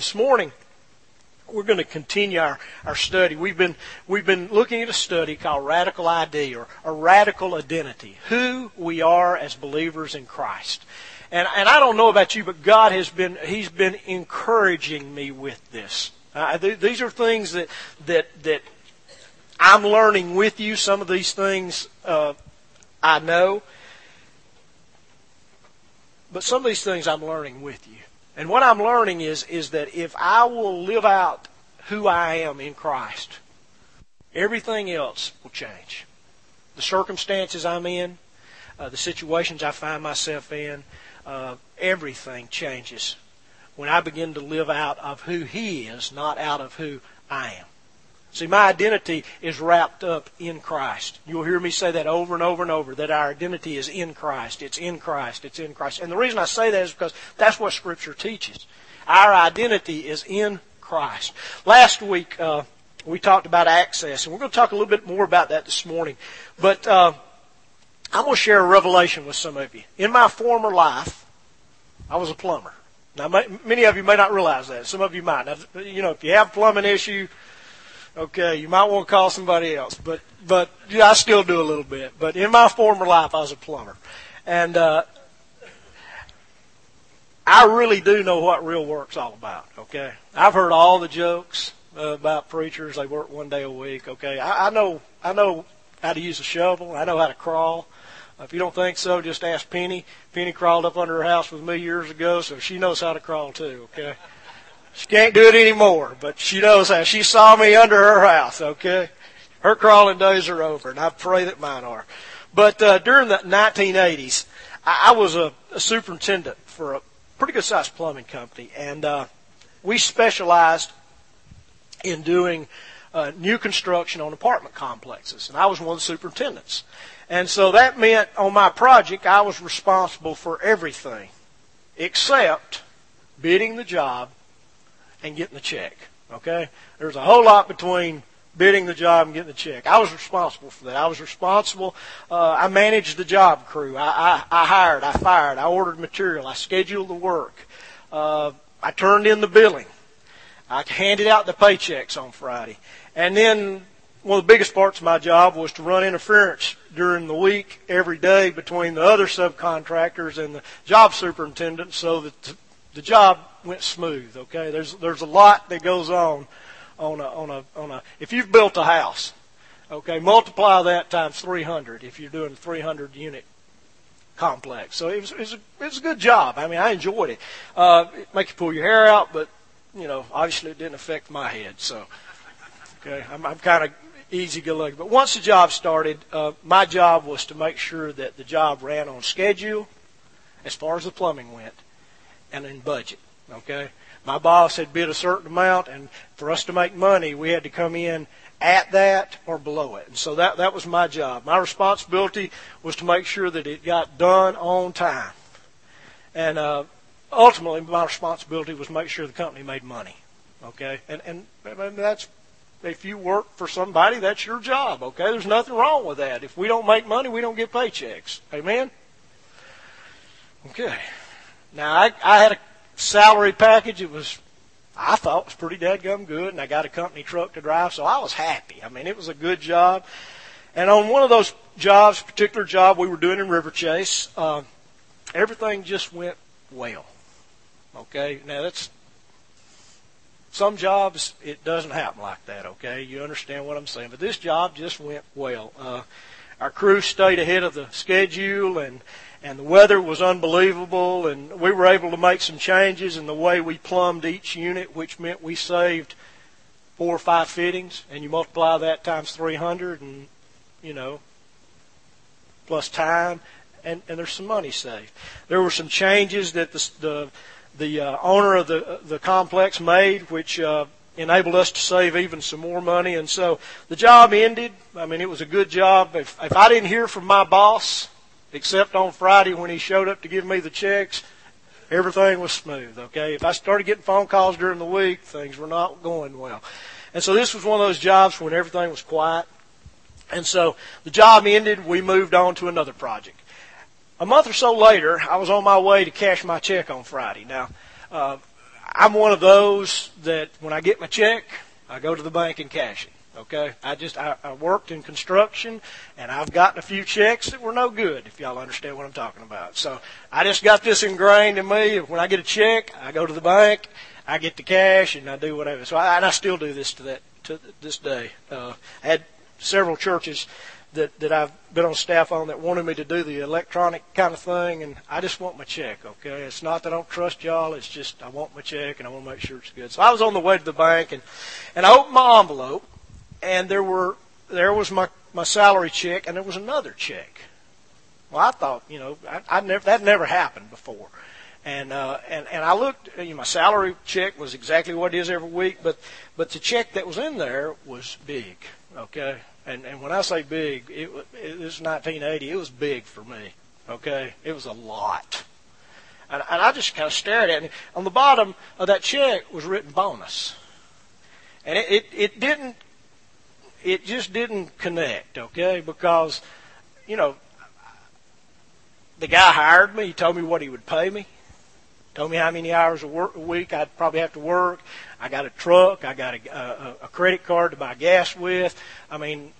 This morning, we're going to continue our, our study. We've been, we've been looking at a study called Radical ID or a Radical Identity. Who we are as believers in Christ. And, and I don't know about you, but God has been, He's been encouraging me with this. Uh, th- these are things that, that, that I'm learning with you. Some of these things, uh, I know. But some of these things I'm learning with you. And what I'm learning is, is that if I will live out who I am in Christ, everything else will change. The circumstances I'm in, uh, the situations I find myself in, uh, everything changes when I begin to live out of who He is, not out of who I am. See, my identity is wrapped up in Christ. You'll hear me say that over and over and over, that our identity is in Christ. It's in Christ. It's in Christ. And the reason I say that is because that's what Scripture teaches. Our identity is in Christ. Last week, uh, we talked about access, and we're going to talk a little bit more about that this morning. But uh, I'm going to share a revelation with some of you. In my former life, I was a plumber. Now, many of you may not realize that. Some of you might. Now, you know, if you have plumbing issue, Okay, you might want to call somebody else, but but yeah, I still do a little bit. But in my former life, I was a plumber, and uh, I really do know what real work's all about. Okay, I've heard all the jokes uh, about preachers; they work one day a week. Okay, I, I know I know how to use a shovel. I know how to crawl. If you don't think so, just ask Penny. Penny crawled up under her house with me years ago, so she knows how to crawl too. Okay. She can't do it anymore, but she knows how. She saw me under her house, okay? Her crawling days are over, and I pray that mine are. But uh, during the 1980s, I, I was a, a superintendent for a pretty good sized plumbing company, and uh, we specialized in doing uh, new construction on apartment complexes, and I was one of the superintendents. And so that meant on my project, I was responsible for everything except bidding the job and getting the check. Okay? There's a whole lot between bidding the job and getting the check. I was responsible for that. I was responsible. Uh, I managed the job crew. I, I, I hired. I fired. I ordered material. I scheduled the work. Uh, I turned in the billing. I handed out the paychecks on Friday. And then one of the biggest parts of my job was to run interference during the week every day between the other subcontractors and the job superintendent so that the job went smooth. Okay, there's there's a lot that goes on on a on a on a. If you've built a house, okay, multiply that times 300 if you're doing a 300 unit complex. So it was, it was, a, it was a good job. I mean, I enjoyed it. Uh, it make you pull your hair out, but you know, obviously it didn't affect my head. So, okay, I'm, I'm kind of easy go lucky. But once the job started, uh, my job was to make sure that the job ran on schedule, as far as the plumbing went, and in budget. Okay? My boss had bid a certain amount, and for us to make money, we had to come in at that or below it. And so that, that was my job. My responsibility was to make sure that it got done on time. And uh, ultimately, my responsibility was to make sure the company made money. Okay? And, and, and that's, if you work for somebody, that's your job. Okay? There's nothing wrong with that. If we don't make money, we don't get paychecks. Amen? Okay. Now, I, I had a salary package. It was, I thought, was pretty dadgum good, and I got a company truck to drive, so I was happy. I mean, it was a good job. And on one of those jobs, particular job we were doing in River Chase, uh, everything just went well. Okay, now that's some jobs it doesn't happen like that. Okay, you understand what I'm saying? But this job just went well. Uh, our crew stayed ahead of the schedule, and and the weather was unbelievable, and we were able to make some changes in the way we plumbed each unit, which meant we saved four or five fittings, and you multiply that times 300, and you know, plus time, and, and there's some money saved. There were some changes that the the, the uh, owner of the the complex made, which uh, enabled us to save even some more money, and so the job ended. I mean, it was a good job. If, if I didn't hear from my boss except on Friday when he showed up to give me the checks, everything was smooth, okay? If I started getting phone calls during the week, things were not going well. And so this was one of those jobs when everything was quiet. And so the job ended, we moved on to another project. A month or so later, I was on my way to cash my check on Friday. Now, uh, I'm one of those that when I get my check, I go to the bank and cash it. Okay, I just I, I worked in construction, and I've gotten a few checks that were no good. If y'all understand what I'm talking about, so I just got this ingrained in me. When I get a check, I go to the bank, I get the cash, and I do whatever. So I, and I still do this to that to this day. Uh, I had several churches that that I've been on staff on that wanted me to do the electronic kind of thing, and I just want my check. Okay, it's not that I don't trust y'all; it's just I want my check and I want to make sure it's good. So I was on the way to the bank, and and I opened my envelope, and there were there was my my salary check, and there was another check. Well, I thought, you know, I, I never that never happened before, and uh, and and I looked. You know, my salary check was exactly what it is every week, but but the check that was in there was big. Okay, and and when I say big, it, it was 1980. It was big for me. Okay, it was a lot. And, and I just kind of stared at it. On the bottom of that check was written bonus, and it, it, it didn't it just didn't connect, okay? Because, you know, the guy hired me. He told me what he would pay me. Told me how many hours a, work, a week I'd probably have to work. I got a truck. I got a, a, a credit card to buy gas with. I mean,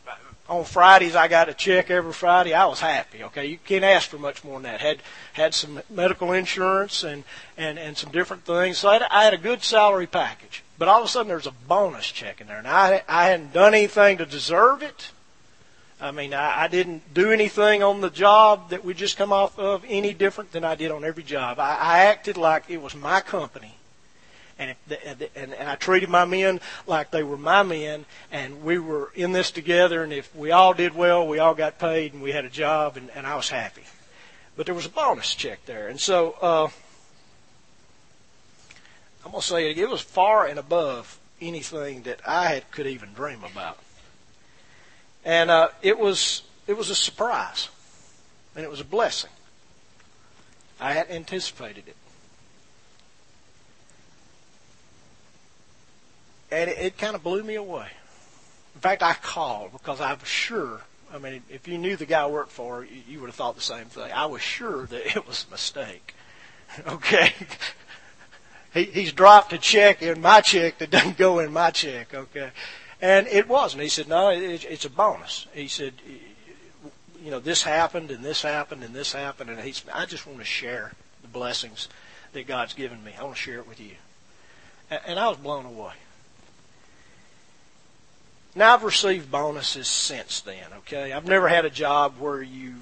on Fridays I got a check every Friday. I was happy. Okay, you can't ask for much more than that. Had had some medical insurance and and and some different things. So I had, I had a good salary package. But all of a sudden there's a bonus check in there, and I I hadn't done anything to deserve it. I mean, I, I didn't do anything on the job that we just come off of any different than I did on every job. I, I acted like it was my company and, if, and, and I treated my men like they were my men, and we were in this together. And if we all did well, we all got paid, and we had a job, and, and I was happy. But there was a bonus check there, and so uh, I'm gonna say it, it was far and above anything that I had, could even dream about, and uh, it was it was a surprise, and it was a blessing. I had anticipated it. And it, it kind of blew me away. In fact, I called because I was sure. I mean, if you knew the guy I worked for, you, you would have thought the same thing. I was sure that it was a mistake. Okay. he, he's dropped a check in my check that doesn't go in my check. Okay. And it wasn't. He said, no, it, it's a bonus. He said, you know, this happened and this happened and this happened. And he said, I just want to share the blessings that God's given me. I want to share it with you. And, and I was blown away. Now I've received bonuses since then, okay? I've never had a job where you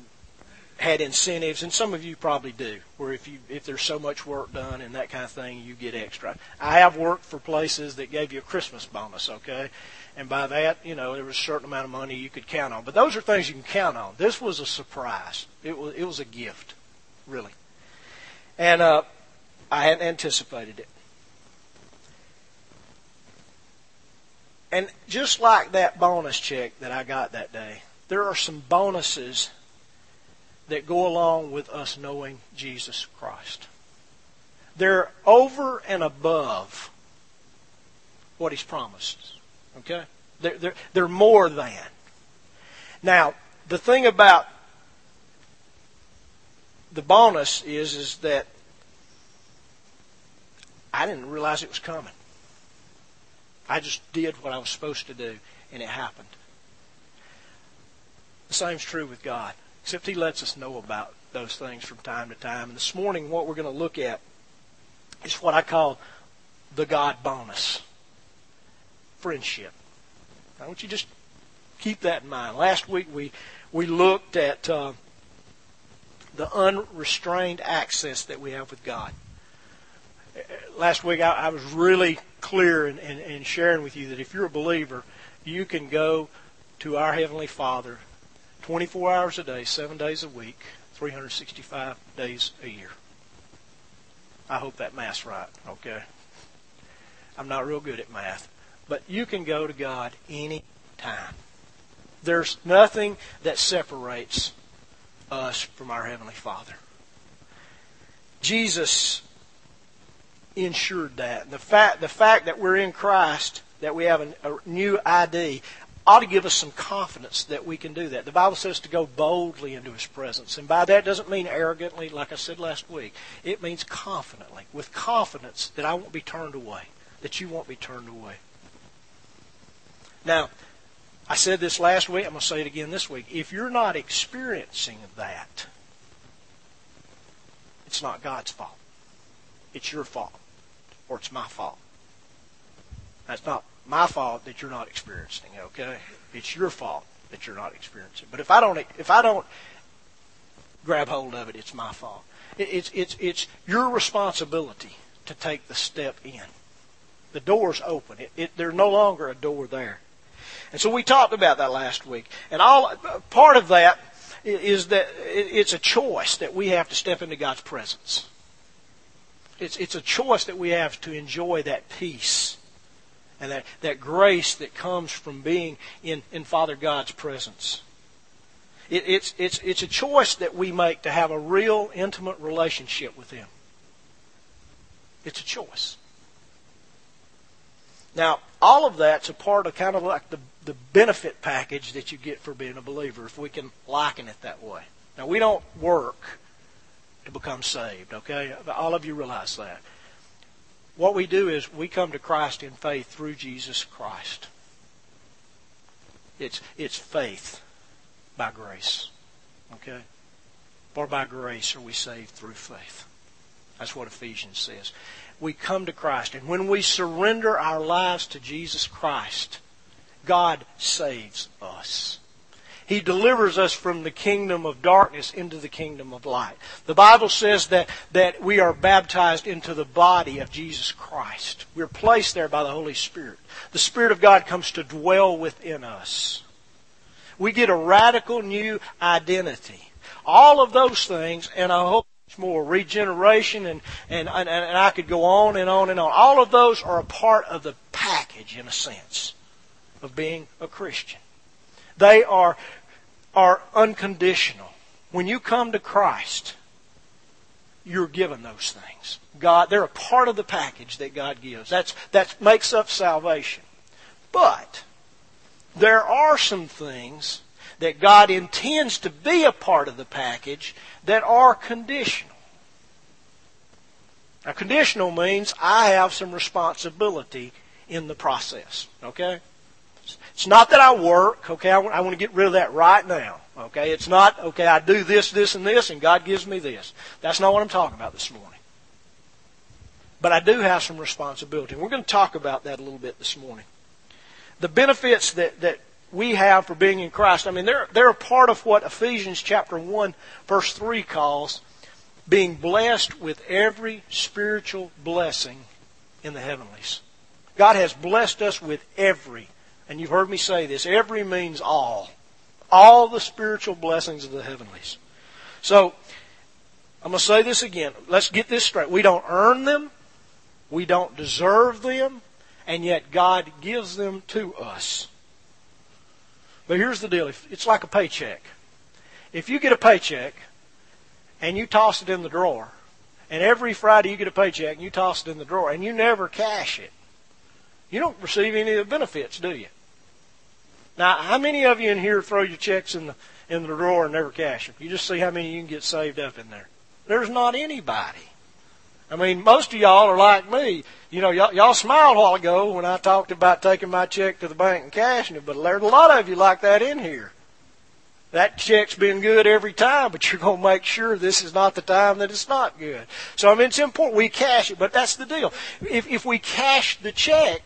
had incentives, and some of you probably do, where if you if there's so much work done and that kind of thing, you get extra. I have worked for places that gave you a Christmas bonus, okay? And by that, you know, there was a certain amount of money you could count on. But those are things you can count on. This was a surprise. It was it was a gift, really. And uh, I hadn't anticipated it. And just like that bonus check that I got that day, there are some bonuses that go along with us knowing Jesus Christ. They're over and above what He's promised. Okay? They're, they're, they're more than. Now, the thing about the bonus is, is that I didn't realize it was coming. I just did what I was supposed to do, and it happened. The same's true with God, except He lets us know about those things from time to time. And this morning, what we're going to look at is what I call the God bonus friendship. I want you just keep that in mind. Last week, we, we looked at uh, the unrestrained access that we have with God. Last week, I, I was really clear and, in, in sharing with you that if you're a believer, you can go to our Heavenly Father 24 hours a day, 7 days a week, 365 days a year. I hope that math's right, okay? I'm not real good at math. But you can go to God any time. There's nothing that separates us from our Heavenly Father. Jesus ensured that. The fact, the fact that we're in Christ, that we have a, a new ID, ought to give us some confidence that we can do that. The Bible says to go boldly into His presence. And by that doesn't mean arrogantly, like I said last week. It means confidently, with confidence that I won't be turned away, that you won't be turned away. Now, I said this last week, I'm going to say it again this week. If you're not experiencing that, it's not God's fault. It's your fault. Or it's my fault. That's not my fault that you're not experiencing, okay? It's your fault that you're not experiencing. But if I don't if I don't grab hold of it, it's my fault. it's it's it's your responsibility to take the step in. The door's open. It, it, there's no longer a door there. And so we talked about that last week. And all part of that is that it's a choice that we have to step into God's presence. It's, it's a choice that we have to enjoy that peace and that, that grace that comes from being in, in Father God's presence. It, it's, it's, it's a choice that we make to have a real intimate relationship with Him. It's a choice. Now, all of that's a part of kind of like the, the benefit package that you get for being a believer, if we can liken it that way. Now, we don't work to become saved, okay? All of you realize that. What we do is we come to Christ in faith through Jesus Christ. It's, it's faith by grace, okay? For by grace are we saved through faith. That's what Ephesians says we come to Christ. And when we surrender our lives to Jesus Christ, God saves us. He delivers us from the kingdom of darkness into the kingdom of light. The Bible says that, that we are baptized into the body of Jesus Christ. We're placed there by the Holy Spirit. The Spirit of God comes to dwell within us. We get a radical new identity. All of those things, and I hope more regeneration and, and, and, and I could go on and on and on. All of those are a part of the package, in a sense, of being a Christian. They are, are unconditional. When you come to Christ, you're given those things. God, they're a part of the package that God gives. That's, that makes up salvation. But there are some things that God intends to be a part of the package that are conditional. Now, conditional means I have some responsibility in the process. Okay? It's not that I work. Okay? I want, I want to get rid of that right now. Okay? It's not, okay, I do this, this, and this, and God gives me this. That's not what I'm talking about this morning. But I do have some responsibility. We're going to talk about that a little bit this morning. The benefits that, that we have for being in Christ. I mean, they're, they're a part of what Ephesians chapter 1, verse 3 calls being blessed with every spiritual blessing in the heavenlies. God has blessed us with every, and you've heard me say this, every means all. All the spiritual blessings of the heavenlies. So, I'm going to say this again. Let's get this straight. We don't earn them. We don't deserve them. And yet God gives them to us. But here's the deal it's like a paycheck. If you get a paycheck and you toss it in the drawer, and every Friday you get a paycheck and you toss it in the drawer, and you never cash it, you don't receive any of the benefits, do you? Now, how many of you in here throw your checks in the in the drawer and never cash them? You just see how many you can get saved up in there. There's not anybody. I mean, most of y'all are like me. You know, y'all, y'all smiled a while ago when I talked about taking my check to the bank and cashing it, but there's a lot of you like that in here. That check's been good every time, but you're going to make sure this is not the time that it's not good. So, I mean, it's important we cash it, but that's the deal. If, if we cash the check,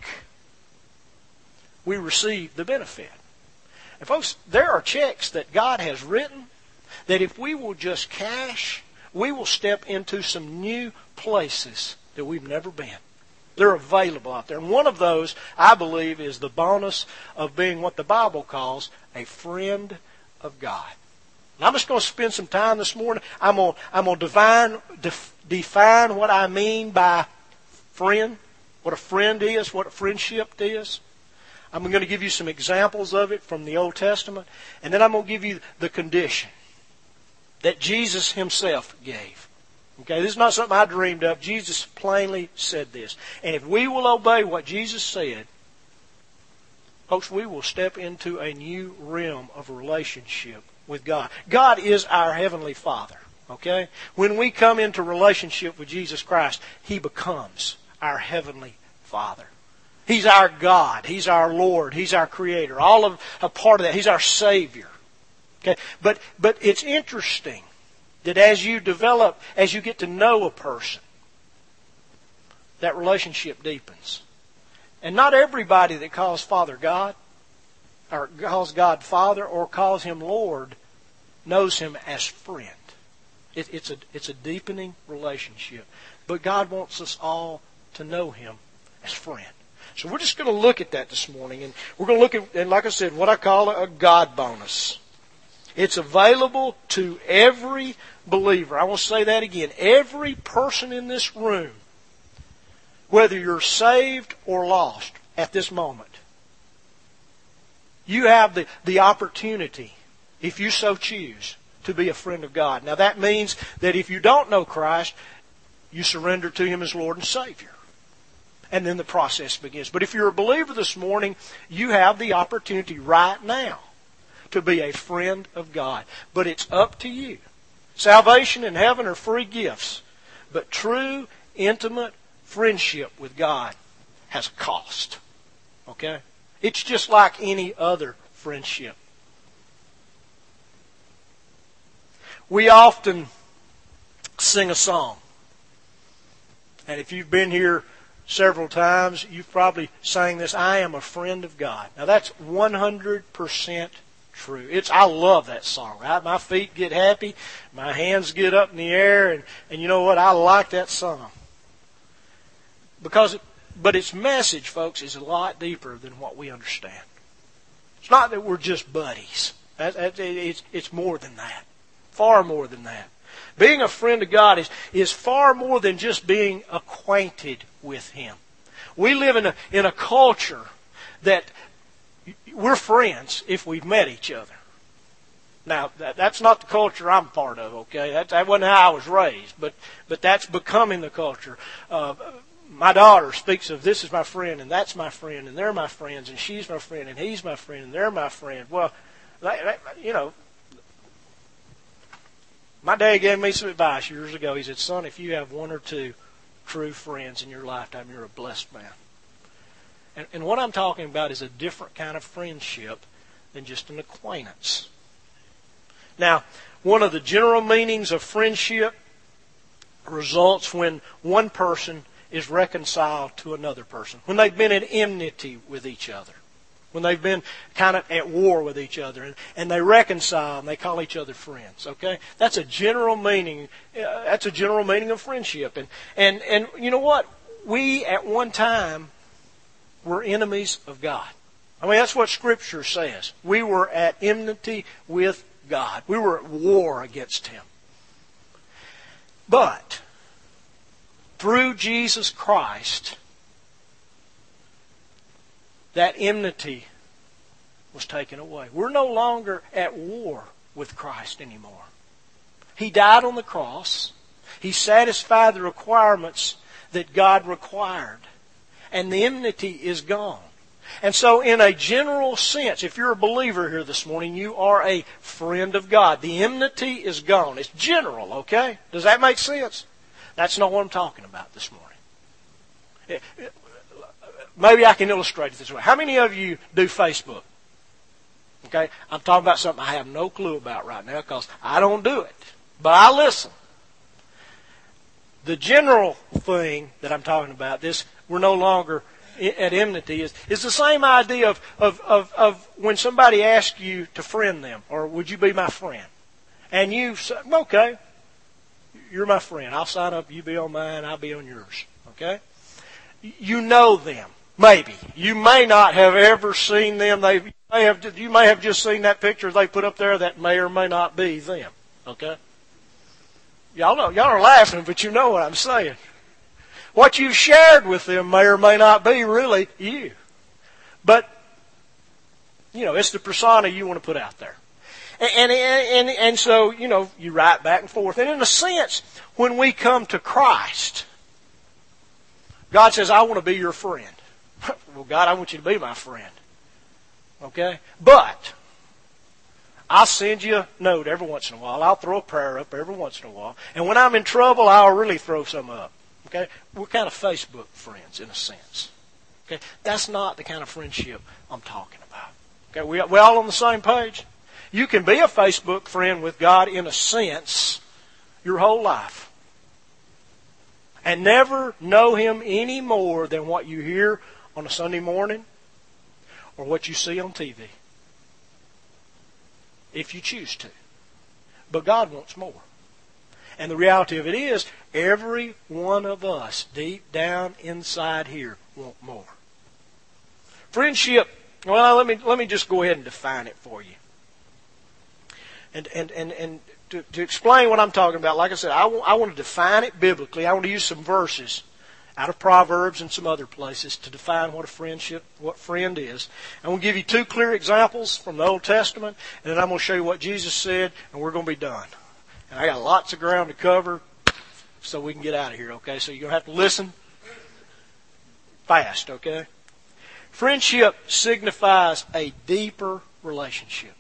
we receive the benefit. And folks, there are checks that God has written that if we will just cash, we will step into some new places that we've never been. They're available out there. And one of those, I believe, is the bonus of being what the Bible calls a friend of God. And I'm just going to spend some time this morning. I'm going to, I'm going to define, def, define what I mean by friend, what a friend is, what a friendship is. I'm going to give you some examples of it from the Old Testament. And then I'm going to give you the condition that Jesus himself gave. Okay, this is not something I dreamed up. Jesus plainly said this. And if we will obey what Jesus said, folks, we will step into a new realm of relationship with God. God is our Heavenly Father. Okay? When we come into relationship with Jesus Christ, He becomes our Heavenly Father. He's our God. He's our Lord. He's our Creator. All of a part of that. He's our Savior. Okay? But, but it's interesting that as you develop, as you get to know a person, that relationship deepens. And not everybody that calls Father God, or calls God Father, or calls Him Lord, knows Him as friend. It, it's, a, it's a deepening relationship. But God wants us all to know Him as friend. So we're just going to look at that this morning. And we're going to look at, and like I said, what I call a God bonus. It's available to every believer. I want to say that again. Every person in this room, whether you're saved or lost at this moment, you have the, the opportunity, if you so choose, to be a friend of God. Now that means that if you don't know Christ, you surrender to Him as Lord and Savior. And then the process begins. But if you're a believer this morning, you have the opportunity right now to be a friend of God. But it's up to you. Salvation and heaven are free gifts. But true, intimate friendship with God has a cost. Okay? It's just like any other friendship. We often sing a song. And if you've been here several times, you've probably sang this, I am a friend of God. Now that's 100% true. It's, I love that song. Right? My feet get happy, my hands get up in the air, and, and you know what? I like that song. Because, but its message, folks, is a lot deeper than what we understand. It's not that we're just buddies. It's, it's more than that. Far more than that. Being a friend of God is, is far more than just being acquainted with Him. We live in a, in a culture that we're friends if we've met each other. Now, that, that's not the culture I'm part of, okay? That, that wasn't how I was raised, but, but that's becoming the culture. Uh, my daughter speaks of this is my friend, and that's my friend, and they're my friends, and she's my friend, and he's my friend, and they're my friend. Well, that, you know, my dad gave me some advice years ago. He said, Son, if you have one or two true friends in your lifetime, you're a blessed man. And, and what I'm talking about is a different kind of friendship than just an acquaintance. Now, one of the general meanings of friendship results when one person is reconciled to another person, when they've been at enmity with each other when they've been kind of at war with each other and, and they reconcile and they call each other friends okay? That's a general meaning uh, that's a general meaning of friendship. And and and you know what? We at one time were enemies of god. I mean that's what scripture says. We were at enmity with god. We were at war against him. But through jesus christ that enmity was taken away. We're no longer at war with Christ anymore. He died on the cross. He satisfied the requirements that God required. And the enmity is gone. And so, in a general sense, if you're a believer here this morning, you are a friend of God. The enmity is gone. It's general, okay? Does that make sense? That's not what I'm talking about this morning. Maybe I can illustrate it this way. How many of you do Facebook? Okay? I'm talking about something I have no clue about right now because I don't do it. But I listen. The general thing that I'm talking about, this, we're no longer at enmity, is, is the same idea of, of, of, of when somebody asks you to friend them, or would you be my friend? And you say, okay, you're my friend. I'll sign up, you be on mine, I'll be on yours. Okay? You know them. Maybe. You may not have ever seen them. They may have, you may have just seen that picture they put up there that may or may not be them. Okay? Y'all know, y'all are laughing, but you know what I'm saying. What you've shared with them may or may not be really you. But, you know, it's the persona you want to put out there. And, and, and, and so, you know, you write back and forth. And in a sense, when we come to Christ, God says, I want to be your friend. well, God, I want you to be my friend. Okay? But I'll send you a note every once in a while. I'll throw a prayer up every once in a while. And when I'm in trouble, I'll really throw some up. Okay? We're kind of Facebook friends in a sense. Okay? That's not the kind of friendship I'm talking about. Okay? We, we all on the same page? You can be a Facebook friend with God in a sense your whole life and never know Him any more than what you hear on a Sunday morning or what you see on TV. If you choose to. But God wants more. And the reality of it is, every one of us, deep down inside here, want more. Friendship, well, let me, let me just go ahead and define it for you. And, and, and, and to, to explain what I'm talking about, like I said, I, w- I want to define it biblically. I want to use some verses out of Proverbs and some other places to define what a friendship, what friend is. I'm going to give you two clear examples from the Old Testament, and then I'm going to show you what Jesus said, and we're going to be done. And I got lots of ground to cover, so we can get out of here, okay? So you're going to have to listen fast, okay? Friendship signifies a deeper relationship.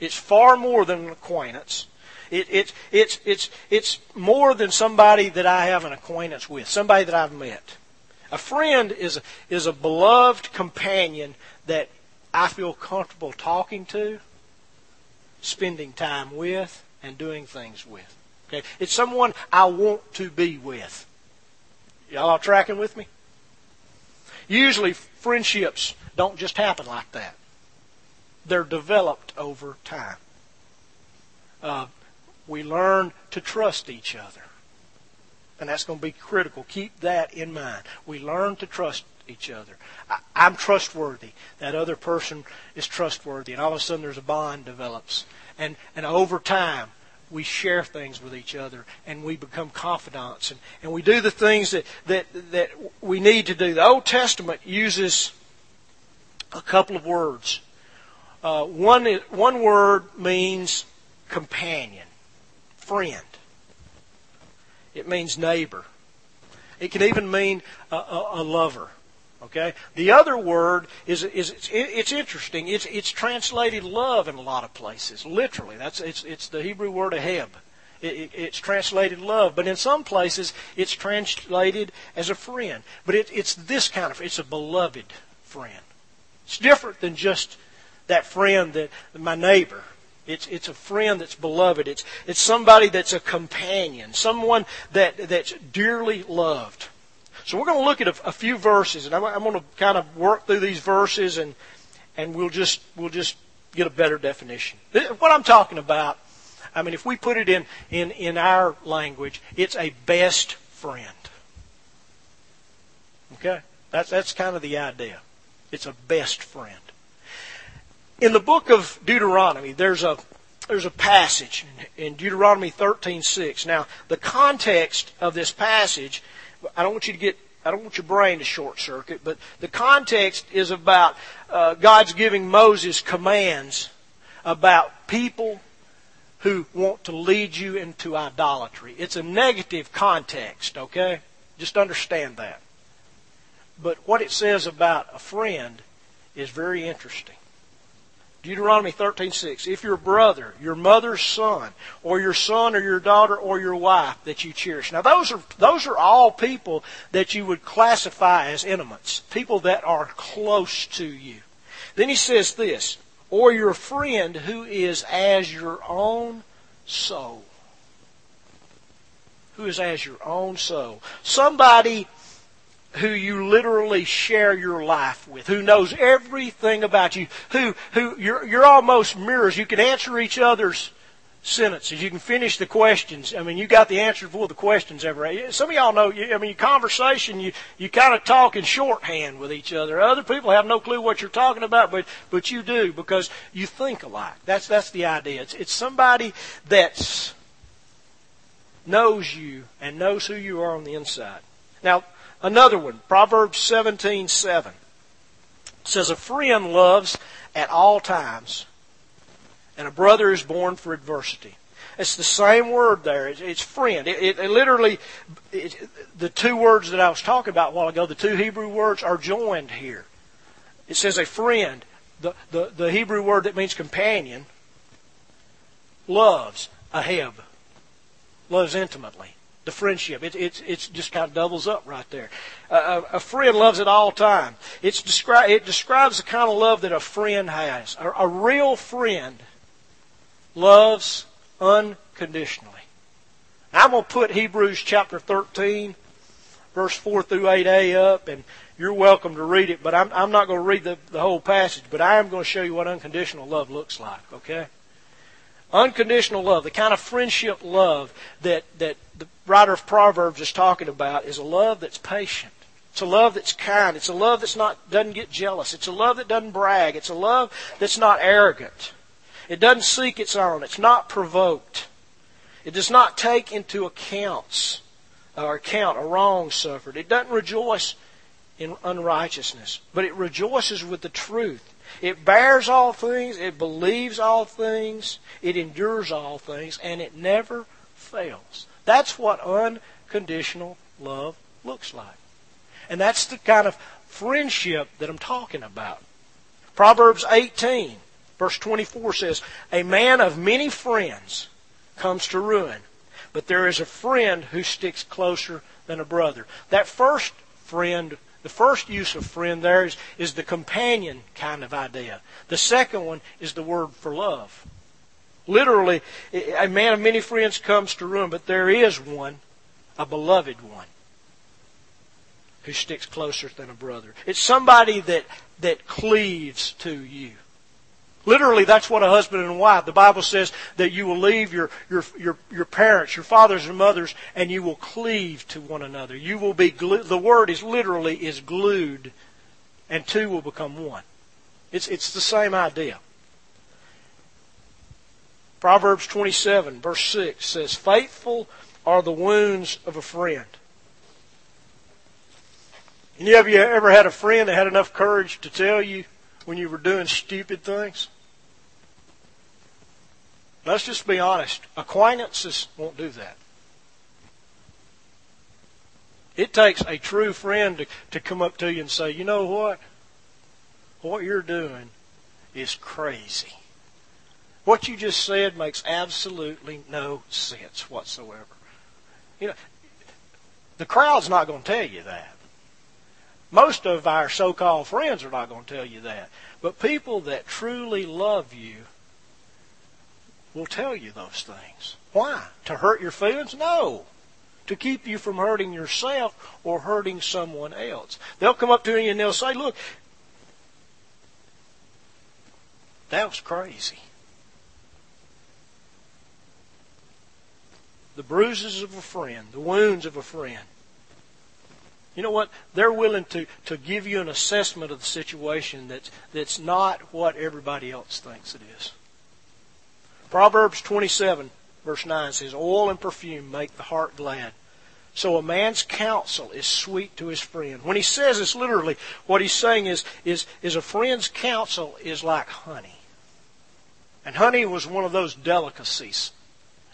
It's far more than an acquaintance. It, it, it's, it's, it's more than somebody that I have an acquaintance with, somebody that I've met. A friend is a, is a beloved companion that I feel comfortable talking to, spending time with, and doing things with. Okay? It's someone I want to be with. Y'all are tracking with me? Usually friendships don't just happen like that they're developed over time. Uh, we learn to trust each other. And that's going to be critical. Keep that in mind. We learn to trust each other. I, I'm trustworthy. That other person is trustworthy. And all of a sudden there's a bond develops. And, and over time, we share things with each other and we become confidants and, and we do the things that, that, that we need to do. The Old Testament uses a couple of words uh, one, one word means companion, friend. It means neighbor. It can even mean a, a, a lover. Okay. The other word is is it's, it's interesting. It's it's translated love in a lot of places. Literally, that's it's it's the Hebrew word aheb. It, it, it's translated love, but in some places it's translated as a friend. But it, it's this kind of it's a beloved friend. It's different than just that friend that my neighbor. It's, it's a friend that's beloved. It's, it's somebody that's a companion, someone that, that's dearly loved. So we're going to look at a, a few verses, and I'm, I'm, going to kind of work through these verses, and, and we'll just we'll just get a better definition. What I'm talking about, I mean, if we put it in, in, in our language, it's a best friend. Okay? That's, that's kind of the idea. It's a best friend in the book of Deuteronomy, there's a there's a passage in Deuteronomy 13:6. Now, the context of this passage, I don't want you to get I don't want your brain to short circuit, but the context is about uh, God's giving Moses commands about people who want to lead you into idolatry. It's a negative context, okay? Just understand that. But what it says about a friend is very interesting. Deuteronomy 13:6 If your brother, your mother's son, or your son or your daughter or your wife that you cherish. Now those are those are all people that you would classify as intimates, people that are close to you. Then he says this, or your friend who is as your own soul. Who is as your own soul. Somebody who you literally share your life with, who knows everything about you, who, who you're, you're almost mirrors. You can answer each other's sentences. You can finish the questions. I mean, you got the answer before the questions ever. Some of y'all know, I mean, conversation, you, you kind of talk in shorthand with each other. Other people have no clue what you're talking about, but, but you do because you think alike. That's, that's the idea. It's, it's somebody that knows you and knows who you are on the inside. Now, Another one, Proverbs 17 7 says, A friend loves at all times, and a brother is born for adversity. It's the same word there. It's, friend. It, it, it literally, it, the two words that I was talking about a while ago, the two Hebrew words are joined here. It says a friend, the, the, the Hebrew word that means companion, loves aheb, loves intimately. The friendship, it, it, it just kind of doubles up right there. Uh, a, a friend loves at all time. It's descri- it describes the kind of love that a friend has. A, a real friend loves unconditionally. I'm going to put Hebrews chapter 13, verse 4 through 8a up, and you're welcome to read it, but I'm, I'm not going to read the, the whole passage, but I am going to show you what unconditional love looks like, okay? Unconditional love, the kind of friendship love that, that the writer of Proverbs is talking about, is a love that's patient. It's a love that's kind. It's a love that's not doesn't get jealous. It's a love that doesn't brag. It's a love that's not arrogant. It doesn't seek its own. It's not provoked. It does not take into accounts uh, or account a wrong suffered. It doesn't rejoice in unrighteousness, but it rejoices with the truth. It bears all things, it believes all things, it endures all things, and it never fails. That's what unconditional love looks like. And that's the kind of friendship that I'm talking about. Proverbs 18, verse 24 says, A man of many friends comes to ruin, but there is a friend who sticks closer than a brother. That first friend, the first use of friend there is, is the companion kind of idea. The second one is the word for love. Literally, a man of many friends comes to ruin, but there is one, a beloved one, who sticks closer than a brother. It's somebody that, that cleaves to you. Literally, that's what a husband and wife. The Bible says that you will leave your, your, your, your parents, your fathers and mothers, and you will cleave to one another. You will be glued. The word is literally is glued, and two will become one. It's, it's the same idea. Proverbs 27, verse 6 says, Faithful are the wounds of a friend. Any of you ever had a friend that had enough courage to tell you when you were doing stupid things? Let's just be honest. Acquaintances won't do that. It takes a true friend to, to come up to you and say, you know what? What you're doing is crazy. What you just said makes absolutely no sense whatsoever. You know, the crowd's not going to tell you that. Most of our so-called friends are not going to tell you that. But people that truly love you will tell you those things. Why? To hurt your feelings? No. To keep you from hurting yourself or hurting someone else. They'll come up to you and they'll say, look, that was crazy. The bruises of a friend, the wounds of a friend. You know what? They're willing to, to give you an assessment of the situation that's, that's not what everybody else thinks it is. Proverbs 27, verse 9 says, Oil and perfume make the heart glad. So a man's counsel is sweet to his friend. When he says this literally, what he's saying is, is, is a friend's counsel is like honey. And honey was one of those delicacies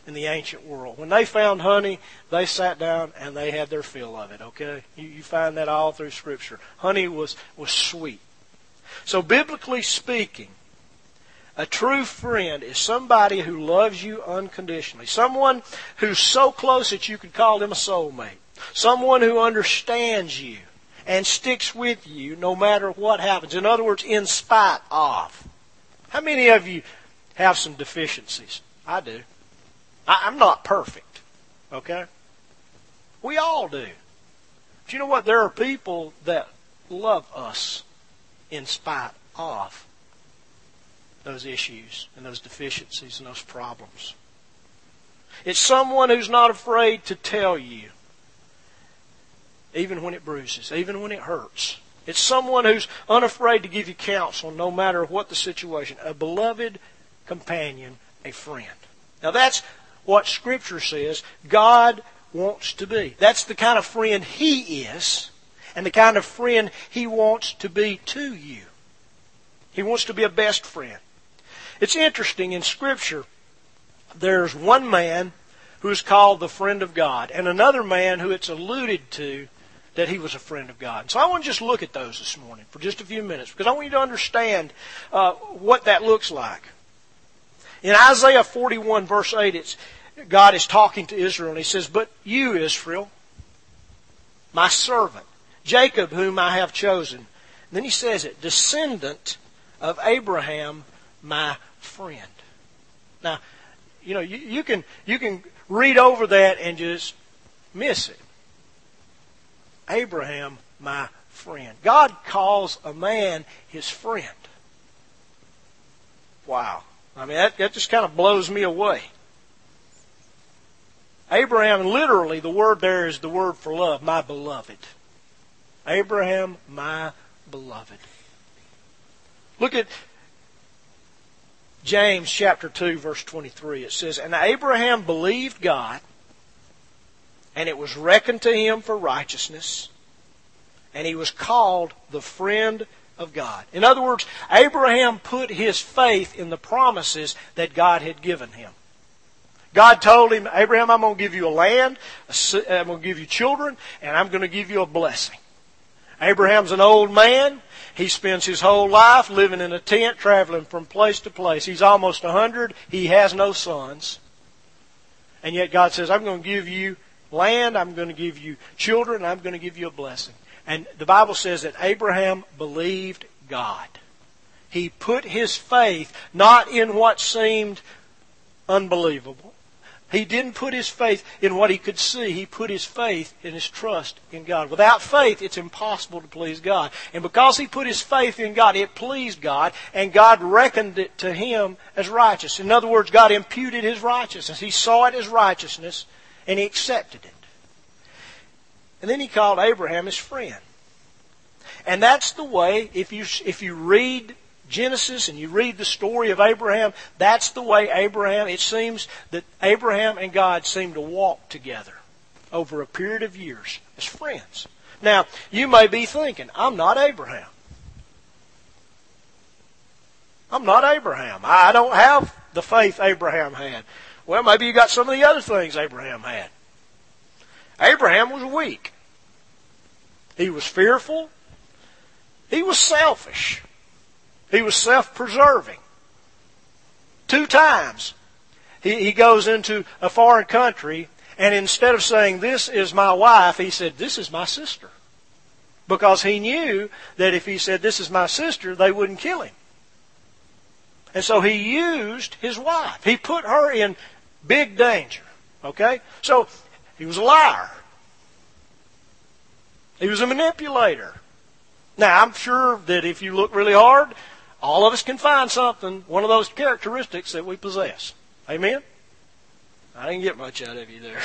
in the ancient world. When they found honey, they sat down and they had their fill of it, okay? You, you find that all through Scripture. Honey was, was sweet. So biblically speaking, a true friend is somebody who loves you unconditionally. Someone who's so close that you could call them a soulmate. Someone who understands you and sticks with you no matter what happens. In other words, in spite of. How many of you have some deficiencies? I do. I, am not perfect. Okay? We all do. But you know what? There are people that love us in spite of those issues and those deficiencies and those problems. It's someone who's not afraid to tell you, even when it bruises, even when it hurts. It's someone who's unafraid to give you counsel no matter what the situation. A beloved companion, a friend. Now that's what Scripture says God wants to be. That's the kind of friend He is, and the kind of friend He wants to be to you. He wants to be a best friend. It's interesting in Scripture, there's one man who is called the friend of God, and another man who it's alluded to that he was a friend of God. So I want to just look at those this morning for just a few minutes because I want you to understand uh, what that looks like. In Isaiah 41, verse 8, it's, God is talking to Israel and he says, But you, Israel, my servant, Jacob, whom I have chosen. And then he says it, descendant of Abraham, my friend. Now, you know, you, you can you can read over that and just miss it. Abraham, my friend. God calls a man his friend. Wow. I mean, that, that just kind of blows me away. Abraham, literally, the word there is the word for love, my beloved. Abraham, my beloved. Look at James chapter 2, verse 23. It says, And Abraham believed God, and it was reckoned to him for righteousness, and he was called the friend of God. In other words, Abraham put his faith in the promises that God had given him. God told him, Abraham, I'm going to give you a land, I'm going to give you children, and I'm going to give you a blessing. Abraham's an old man. He spends his whole life living in a tent, traveling from place to place. He's almost a hundred. He has no sons. And yet God says, I'm going to give you land, I'm going to give you children, I'm going to give you a blessing. And the Bible says that Abraham believed God. He put his faith not in what seemed unbelievable. He didn't put his faith in what he could see. He put his faith in his trust in God. Without faith, it's impossible to please God. And because he put his faith in God, it pleased God, and God reckoned it to him as righteous. In other words, God imputed his righteousness. He saw it as righteousness, and he accepted it. And then he called Abraham his friend. And that's the way, if you, if you read Genesis and you read the story of Abraham, that's the way Abraham, it seems that Abraham and God seem to walk together over a period of years as friends. Now, you may be thinking, I'm not Abraham. I'm not Abraham. I don't have the faith Abraham had. Well, maybe you got some of the other things Abraham had. Abraham was weak. He was fearful. He was selfish. He was self preserving. Two times he, he goes into a foreign country, and instead of saying, This is my wife, he said, This is my sister. Because he knew that if he said, This is my sister, they wouldn't kill him. And so he used his wife. He put her in big danger. Okay? So he was a liar. He was a manipulator. Now, I'm sure that if you look really hard, all of us can find something, one of those characteristics that we possess. Amen? I didn't get much out of you there.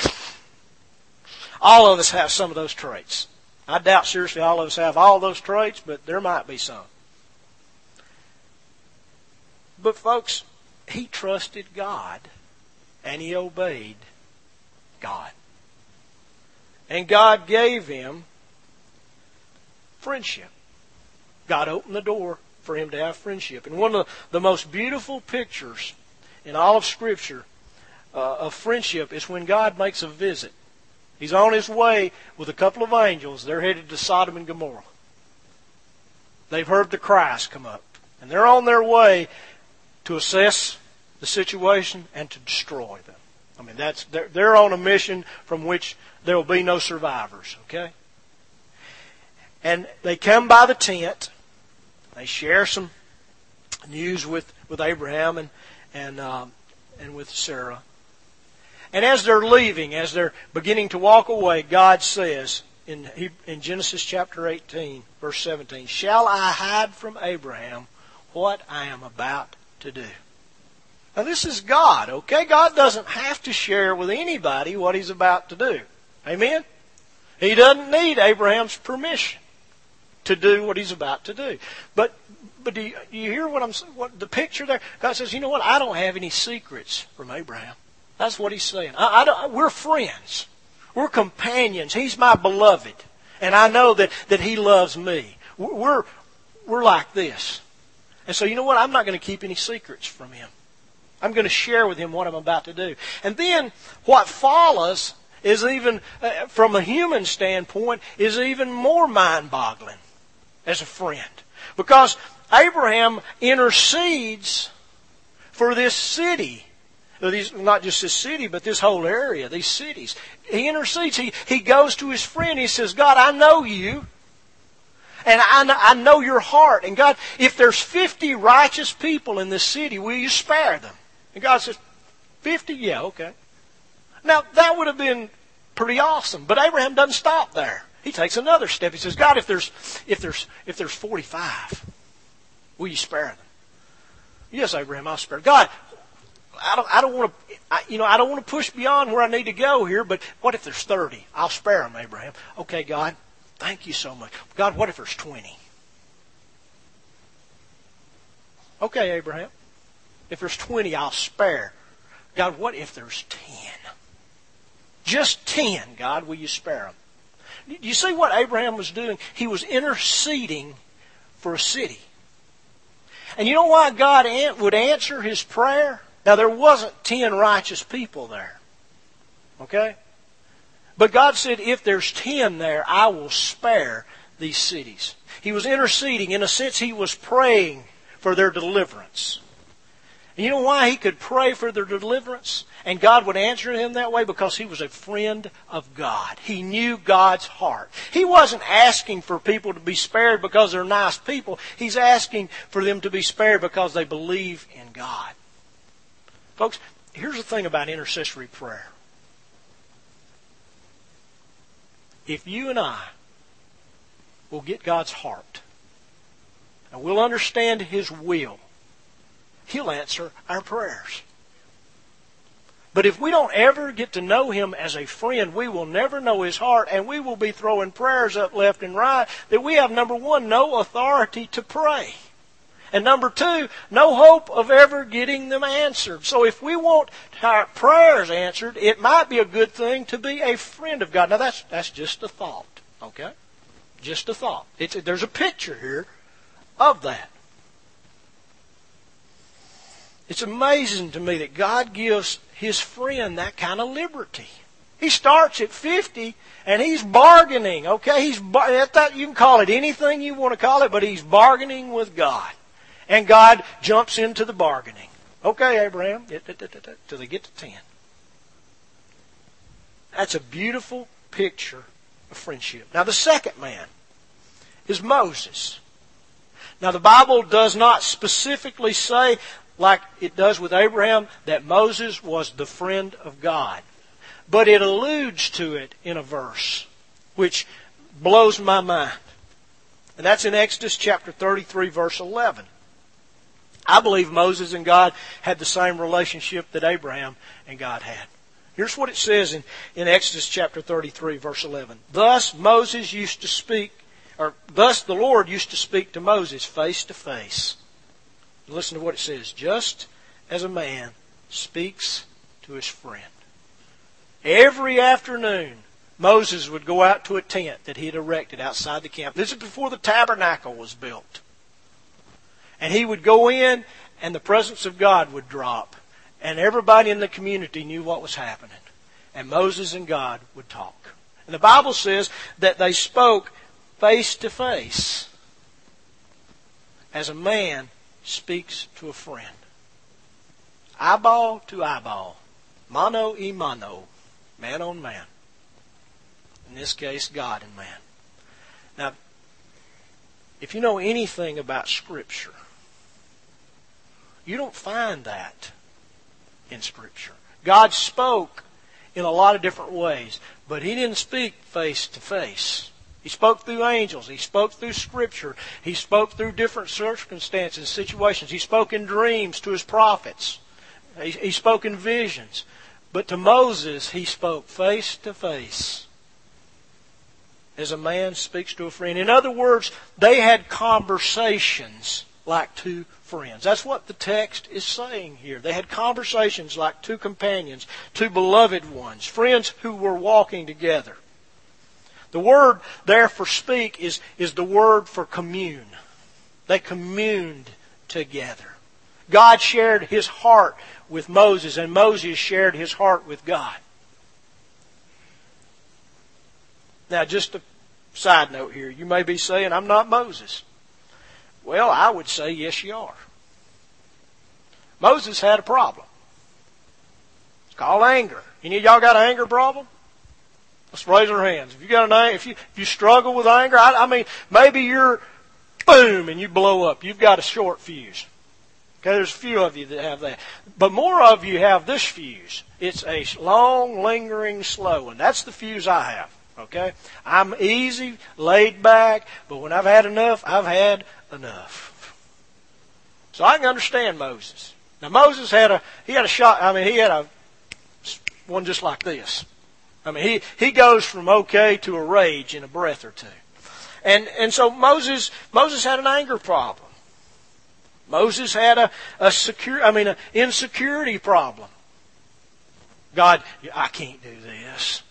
all of us have some of those traits. I doubt seriously all of us have all those traits, but there might be some. But folks, he trusted God and he obeyed God. And God gave him friendship. God opened the door for him to have friendship. And one of the most beautiful pictures in all of Scripture uh, of friendship is when God makes a visit. He's on his way with a couple of angels. They're headed to Sodom and Gomorrah. They've heard the cries come up. And they're on their way to assess the situation and to destroy them. I mean, that's they're, they're on a mission from which there will be no survivors, okay? And they come by the tent, they share some news with, with Abraham and and um, and with Sarah. And as they're leaving, as they're beginning to walk away, God says in in Genesis chapter 18, verse 17, "Shall I hide from Abraham what I am about to do?" Now this is God, okay? God doesn't have to share with anybody what He's about to do. Amen. He doesn't need Abraham's permission to do what he's about to do. But but do you, you hear what I'm what the picture there? God says, you know what? I don't have any secrets from Abraham. That's what he's saying. I, I don't, we're friends. We're companions. He's my beloved, and I know that that he loves me. We're we're like this, and so you know what? I'm not going to keep any secrets from him. I'm going to share with him what I'm about to do. And then what follows is even, uh, from a human standpoint, is even more mind boggling as a friend. Because Abraham intercedes for this city. Uh, these, not just this city, but this whole area, these cities. He intercedes. He, he goes to his friend. He says, God, I know you. And I, I know your heart. And God, if there's 50 righteous people in this city, will you spare them? And God says, 50? Yeah, okay. Now, that would have been pretty awesome. But Abraham doesn't stop there. He takes another step. He says, God, if there's, if there's, if there's 45, will you spare them? Yes, Abraham, I'll spare. God, I don't, I don't want to, you know, I don't want to push beyond where I need to go here, but what if there's 30? I'll spare them, Abraham. Okay, God, thank you so much. God, what if there's 20? Okay, Abraham. If there's 20, I'll spare. God, what if there's 10? Just 10, God, will you spare them? You see what Abraham was doing? He was interceding for a city. And you know why God would answer his prayer? Now, there wasn't ten righteous people there. Okay? But God said, if there's ten there, I will spare these cities. He was interceding. In a sense, he was praying for their deliverance. You know why he could pray for their deliverance? And God would answer him that way because he was a friend of God. He knew God's heart. He wasn't asking for people to be spared because they're nice people. He's asking for them to be spared because they believe in God. Folks, here's the thing about intercessory prayer. If you and I will get God's heart and we'll understand His will, He'll answer our prayers. But if we don't ever get to know Him as a friend, we will never know His heart, and we will be throwing prayers up left and right that we have, number one, no authority to pray. And number two, no hope of ever getting them answered. So if we want our prayers answered, it might be a good thing to be a friend of God. Now that's, that's just a thought, okay? Just a thought. It's, there's a picture here of that. It's amazing to me that God gives his friend that kind of liberty. He starts at 50 and he's bargaining, okay? He's that you can call it anything you want to call it, but he's bargaining with God. And God jumps into the bargaining. Okay, Abraham, till they get to 10. That's a beautiful picture of friendship. Now, the second man is Moses. Now, the Bible does not specifically say like it does with Abraham, that Moses was the friend of God. But it alludes to it in a verse, which blows my mind. And that's in Exodus chapter 33, verse 11. I believe Moses and God had the same relationship that Abraham and God had. Here's what it says in, in Exodus chapter 33, verse 11. Thus Moses used to speak, or thus the Lord used to speak to Moses face to face Listen to what it says. Just as a man speaks to his friend. Every afternoon, Moses would go out to a tent that he had erected outside the camp. This is before the tabernacle was built. And he would go in, and the presence of God would drop. And everybody in the community knew what was happening. And Moses and God would talk. And the Bible says that they spoke face to face as a man speaks to a friend. Eyeball to eyeball. Mano e mano. Man on man. In this case, God and man. Now, if you know anything about Scripture, you don't find that in Scripture. God spoke in a lot of different ways, but He didn't speak face to face. He spoke through angels. He spoke through Scripture. He spoke through different circumstances, situations. He spoke in dreams to his prophets. He, he spoke in visions. But to Moses, he spoke face to face as a man speaks to a friend. In other words, they had conversations like two friends. That's what the text is saying here. They had conversations like two companions, two beloved ones, friends who were walking together. The word there for speak is, is the word for commune. They communed together. God shared his heart with Moses, and Moses shared his heart with God. Now, just a side note here. You may be saying, I'm not Moses. Well, I would say, yes, you are. Moses had a problem. It's called anger. Any of y'all got an anger problem? Let's raise our hands. If you got an if you if you struggle with anger, I, I mean, maybe you're boom and you blow up. You've got a short fuse. Okay, there's a few of you that have that. But more of you have this fuse. It's a long, lingering, slow one. That's the fuse I have. Okay? I'm easy, laid back, but when I've had enough, I've had enough. So I can understand Moses. Now Moses had a he had a shot I mean he had a one just like this. I mean he he goes from okay to a rage in a breath or two. And and so Moses Moses had an anger problem. Moses had a, a secure, I mean, an insecurity problem. God, I can't do this.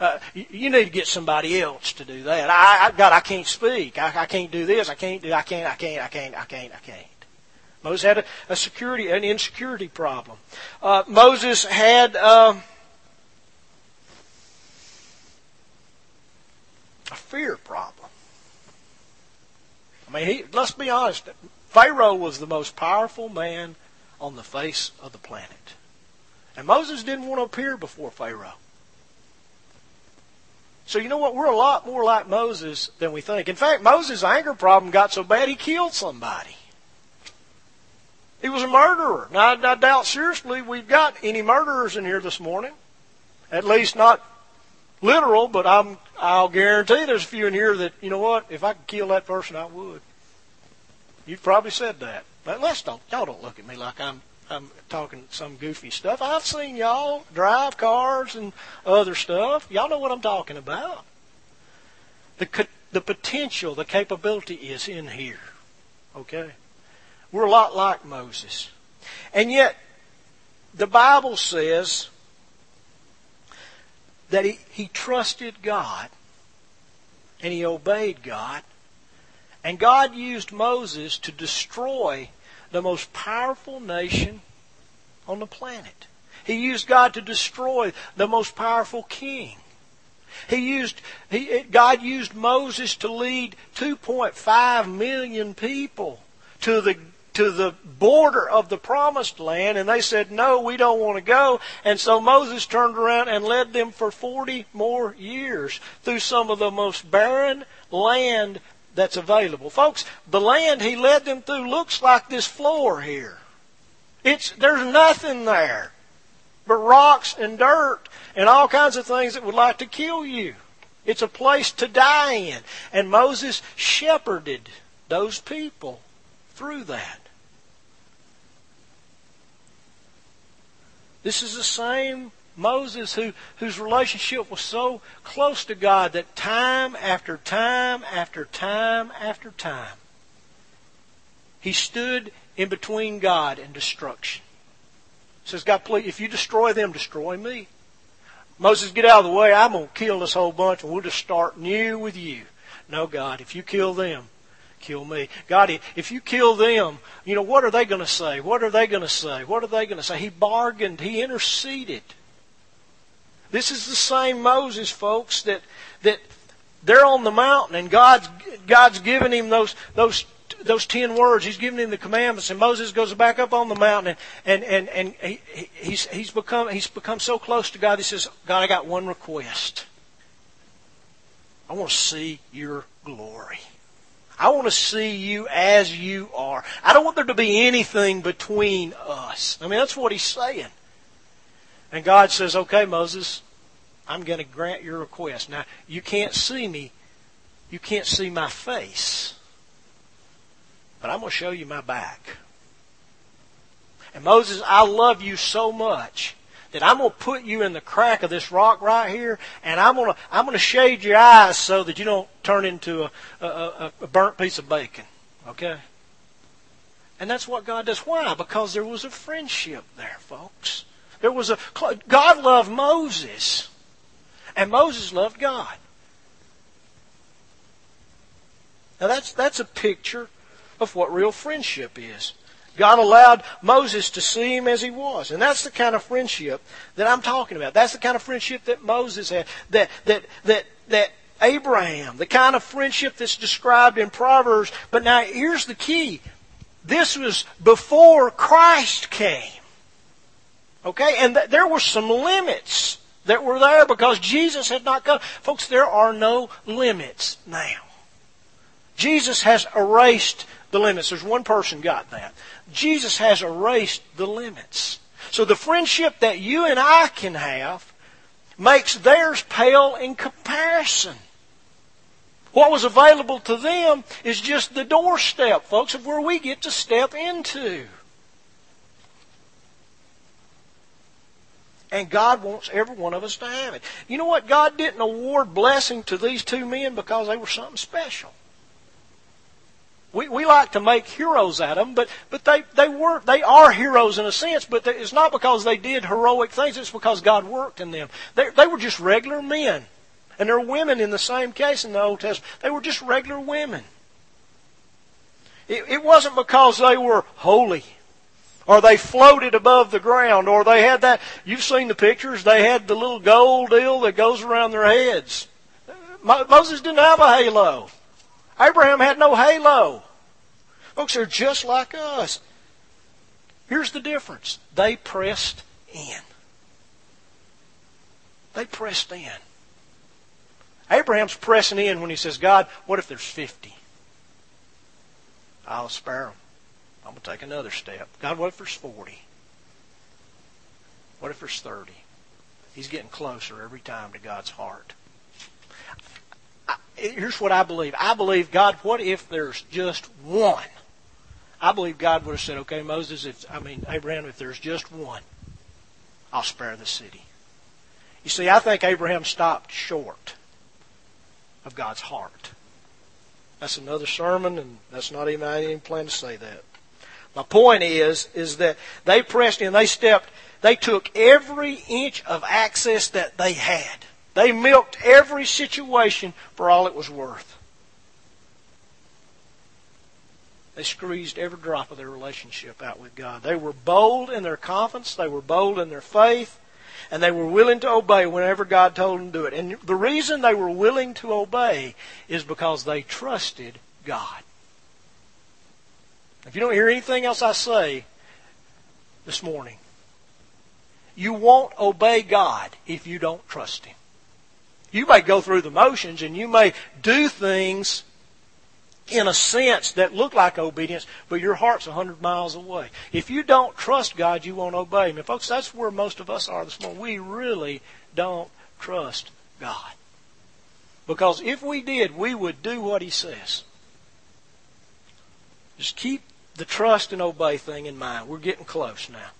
Uh, you need to get somebody else to do that. I, I God, I can't speak. I, I can't do this. I can't do. I can't. I can't. I can't. I can't. I can't. Moses had a, a security, an insecurity problem. Uh, Moses had uh, a fear problem. I mean, he, let's be honest. Pharaoh was the most powerful man on the face of the planet. And Moses didn't want to appear before Pharaoh. So you know what? We're a lot more like Moses than we think. In fact, Moses' anger problem got so bad he killed somebody. He was a murderer. Now, I, I doubt seriously we've got any murderers in here this morning. At least not literal, but I'm, I'll guarantee there's a few in here that, you know what, if I could kill that person, I would. You've probably said that. But let's don't y'all don't look at me like I'm I'm talking some goofy stuff. I've seen y'all drive cars and other stuff. Y'all know what I'm talking about. The the potential, the capability is in here. Okay? We're a lot like Moses. And yet the Bible says that he, he trusted God and he obeyed God and God used Moses to destroy the most powerful nation on the planet. He used God to destroy the most powerful king. He used he, God used Moses to lead 2.5 million people to the to the border of the promised land and they said no we don't want to go and so Moses turned around and led them for 40 more years through some of the most barren land that's available. Folks, the land he led them through looks like this floor here. It's, there's nothing there but rocks and dirt and all kinds of things that would like to kill you. It's a place to die in. And Moses shepherded those people through that. This is the same Moses, who, whose relationship was so close to God that time after time after time after time, he stood in between God and destruction. He says, God, please, if you destroy them, destroy me. Moses, get out of the way. I'm going to kill this whole bunch and we'll just start new with you. No, God, if you kill them, kill me. God, if you kill them, you know, what are they going to say? What are they going to say? What are they going to say? He bargained. He interceded. This is the same Moses, folks, that that they're on the mountain and God's God's given him those those those ten words. He's given him the commandments, and Moses goes back up on the mountain, and and and, he, he's he's become he's become so close to God. He says, "God, I got one request. I want to see your glory. I want to see you as you are. I don't want there to be anything between us." I mean, that's what he's saying. And God says, okay, Moses, I'm going to grant your request. Now, you can't see me. You can't see my face. But I'm going to show you my back. And Moses, I love you so much that I'm going to put you in the crack of this rock right here, and I'm going to I'm going to shade your eyes so that you don't turn into a, a, a burnt piece of bacon. Okay. And that's what God does. Why? Because there was a friendship there, folks. There was a God loved Moses, and Moses loved God. Now that's that's a picture of what real friendship is. God allowed Moses to see him as he was. And that's the kind of friendship that I'm talking about. That's the kind of friendship that Moses had. That that that that Abraham, the kind of friendship that's described in Proverbs. But now here's the key. This was before Christ came. Okay? And th- there were some limits that were there because Jesus had not come. Folks, there are no limits now. Jesus has erased the limits. There's one person got that. Jesus has erased the limits. So the friendship that you and I can have makes theirs pale in comparison. What was available to them is just the doorstep, folks, of where we get to step into. And God wants every one of us to have it. You know what? God didn't award blessing to these two men because they were something special. We, we like to make heroes out of them, but, but they, they were they are heroes in a sense, but it's not because they did heroic things, it's because God worked in them. They, they were just regular men. And there are women in the same case in the Old Testament. They were just regular women. It, it wasn't because they were holy or they floated above the ground, or they had that. You've seen the pictures. They had the little gold deal that goes around their heads. Moses didn't have a halo. Abraham had no halo. Folks, they're just like us. Here's the difference they pressed in. They pressed in. Abraham's pressing in when he says, God, what if there's 50? I'll spare them. I'm going to take another step. God, what if there's 40? What if there's 30? He's getting closer every time to God's heart. Here's what I believe. I believe, God, what if there's just one? I believe God would have said, okay, Moses, if, I mean, Abraham, if there's just one, I'll spare the city. You see, I think Abraham stopped short of God's heart. That's another sermon, and that's not even, I didn't even plan to say that. My point is, is that they pressed in, they stepped, they took every inch of access that they had. They milked every situation for all it was worth. They squeezed every drop of their relationship out with God. They were bold in their confidence, they were bold in their faith, and they were willing to obey whenever God told them to do it. And the reason they were willing to obey is because they trusted God. If you don't hear anything else I say this morning, you won't obey God if you don't trust Him. You may go through the motions and you may do things in a sense that look like obedience, but your heart's a hundred miles away. If you don't trust God, you won't obey Him. And folks, that's where most of us are this morning. We really don't trust God. Because if we did, we would do what He says. Just keep the trust and obey thing in mind. We're getting close now.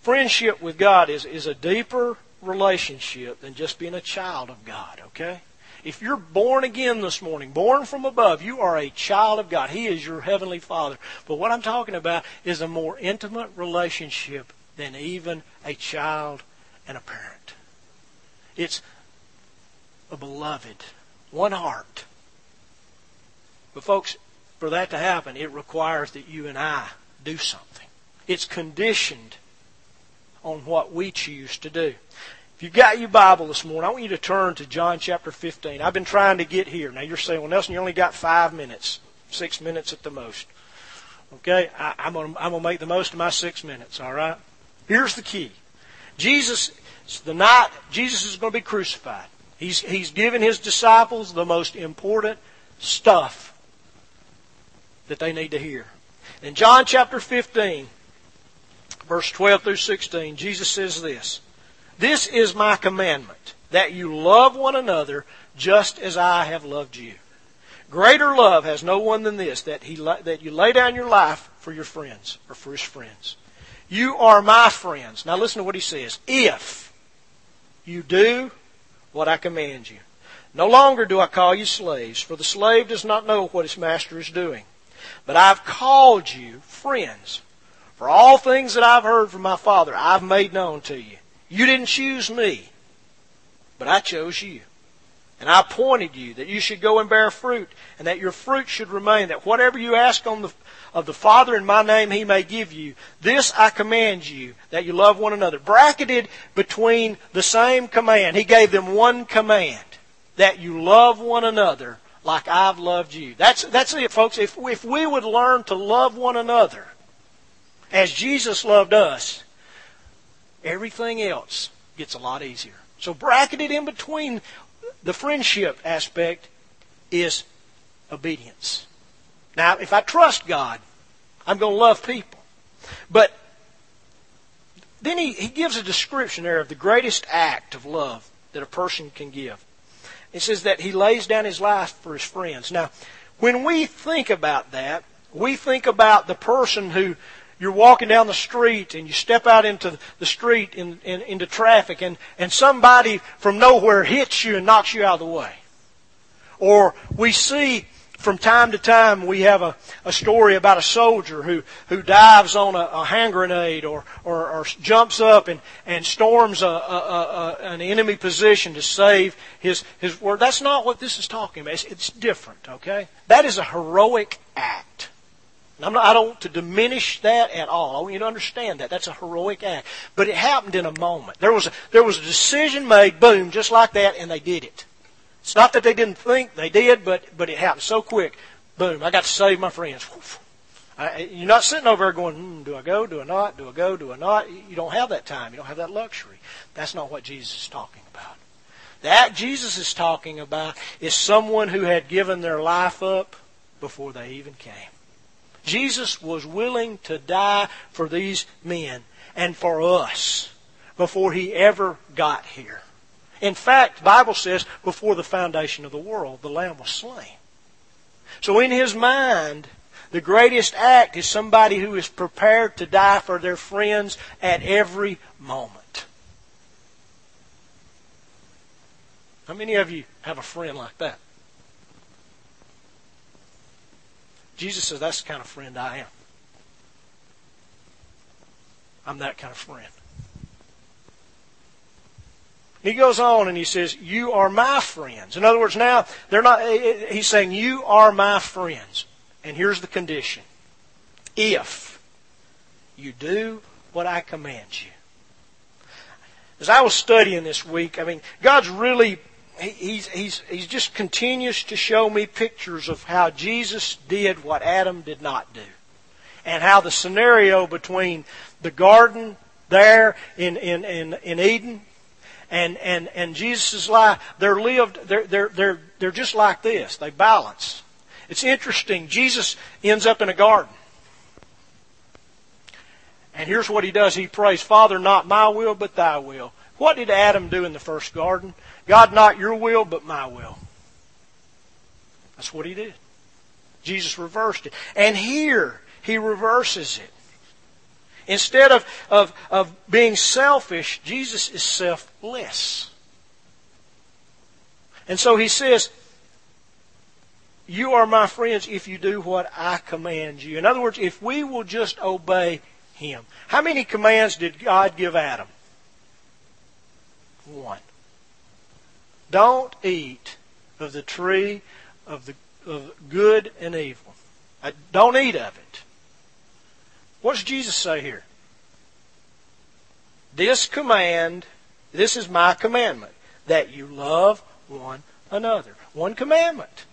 Friendship with God is, is a deeper relationship than just being a child of God, okay? If you're born again this morning, born from above, you are a child of God. He is your heavenly Father. But what I'm talking about is a more intimate relationship than even a child and a parent. It's a beloved, one heart. But folks, for that to happen, it requires that you and I do something. It's conditioned on what we choose to do. If you've got your Bible this morning, I want you to turn to John chapter 15. I've been trying to get here. Now you're saying, well, Nelson, you only got five minutes, six minutes at the most. Okay? I, am going to I'm going to make the most of my six minutes, all right? Here's the key. Jesus, the night Jesus is going to be crucified. He's, he's given his disciples the most important stuff that they need to hear. In John chapter 15, verse 12 through 16, Jesus says this This is my commandment, that you love one another just as I have loved you. Greater love has no one than this, that, he, that you lay down your life for your friends, or for his friends. You are my friends. Now listen to what he says. If you do what I command you. No longer do I call you slaves, for the slave does not know what his master is doing but I've called you friends. For all things that I've heard from my Father, I've made known to you. You didn't choose me, but I chose you. And I appointed you that you should go and bear fruit, and that your fruit should remain, that whatever you ask on the, of the Father in my name he may give you. This I command you, that you love one another. Bracketed between the same command. He gave them one command. that you love one another like I've loved you. That's, that's it, folks. If, if we would learn to love one another as Jesus loved us, everything else gets a lot easier. So bracketed in between the friendship aspect is obedience. Now, if I trust God, I'm going to love people. But then he, he gives a description there of the greatest act of love that a person can give. It says that he lays down his life for his friends. Now, when we think about that, we think about the person who you're walking down the street and you step out into the street in, in, into traffic and, and somebody from nowhere hits you and knocks you out of the way. Or we see from time to time we have a, a story about a soldier who, who dives on a, a hand grenade or, or, or jumps up and, and storms a, a, an enemy position to save his, his word. That's not what this is talking about. It's, it's different, okay? That is a heroic act. Not, I don't want to diminish that at all. I want you to understand that. That's a heroic act. But it happened in a moment. There was a, there was a decision made, boom, just like that, and they did it. It's not that they didn't think they did, but but it happened so quick. Boom! I got to save my friends. I, you're not sitting over there going, hmm, "Do I go? Do I not? Do I go? Do I not?" You don't have that time. You don't have that luxury. That's not what Jesus is talking about. That Jesus is talking about is someone who had given their life up before they even came. Jesus was willing to die for these men and for us before he ever got here. In fact, the Bible says before the foundation of the world, the Lamb was slain. So in his mind, the greatest act is somebody who is prepared to die for their friends at every moment. How many of you have a friend like that? Jesus says, that's the kind of friend I am. I'm that kind of friend. He goes on and he says, You are my friends. In other words, now they're not eh, eh, eh, he's saying, You are my friends. And here's the condition. If you do what I command you. As I was studying this week, I mean, God's really he's he's he's just continues to show me pictures of how Jesus did what Adam did not do. And how the scenario between the garden there in, in, in, in Eden and, and, and Jesus' life, they're lived, they're, they're, they're, they're just like this. They balance. It's interesting. Jesus ends up in a garden. And here's what he does. He prays, Father, not my will, but thy will. What did Adam do in the first garden? God, not your will, but my will. That's what he did. Jesus reversed it. And here, he reverses it. Instead of, of, of being selfish, Jesus is selfless. And so he says, You are my friends if you do what I command you. In other words, if we will just obey him. How many commands did God give Adam? One. Don't eat of the tree of the of good and evil. Don't eat of it. What does Jesus say here? This command, this is my commandment, that you love one another. One commandment.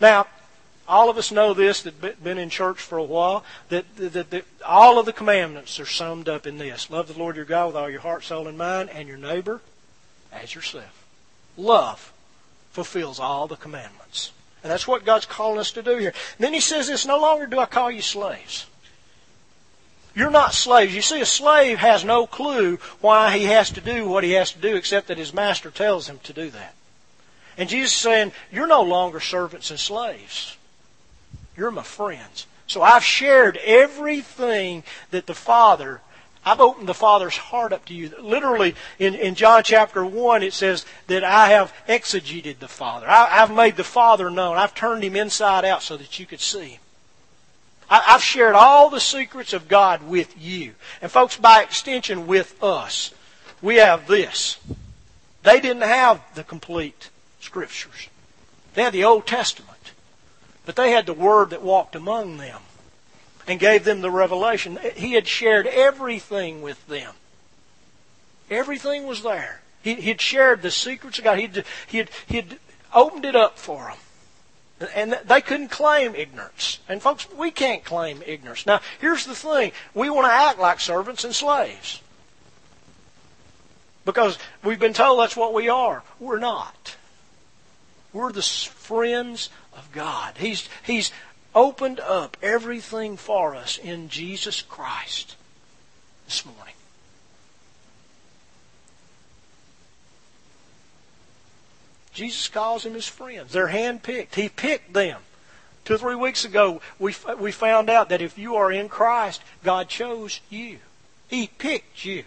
Now, all of us know this that been in church for a while that, that, that, all of the commandments are summed up in this love the lord your god with all your heart soul and mind and your neighbor as yourself love fulfills all the commandments and that's what God's calling us to do here. And then he says this, no longer do I call you slaves. You're not slaves. You see, a slave has no clue why he has to do what he has to do except that his master tells him to do that. And Jesus is saying, you're no longer servants and slaves. You're my friends. So I've shared everything that the Father I've opened the Father's heart up to you. Literally, in, in John chapter 1, it says that I have exegeted the Father. I, have made the Father known. I've turned him inside out so that you could see. I, I've shared all the secrets of God with you. And, folks, by extension, with us. We have this. They didn't have the complete Scriptures, they had the Old Testament. But they had the Word that walked among them and gave them the revelation. He had shared everything with them. Everything was there. He, he'd shared the secrets of God. He'd, he'd opened it up for them. And they couldn't claim ignorance. And folks, we can't claim ignorance. Now, here's the thing. We want to act like servants and slaves. Because we've been told that's what we are. We're not. We're the friends of God. He's, he's opened up everything for us in Jesus Christ this morning. Jesus calls them his friends. They're handpicked. He picked them. Two or three weeks ago, we, we found out that if you are in Christ, God chose you. He picked you.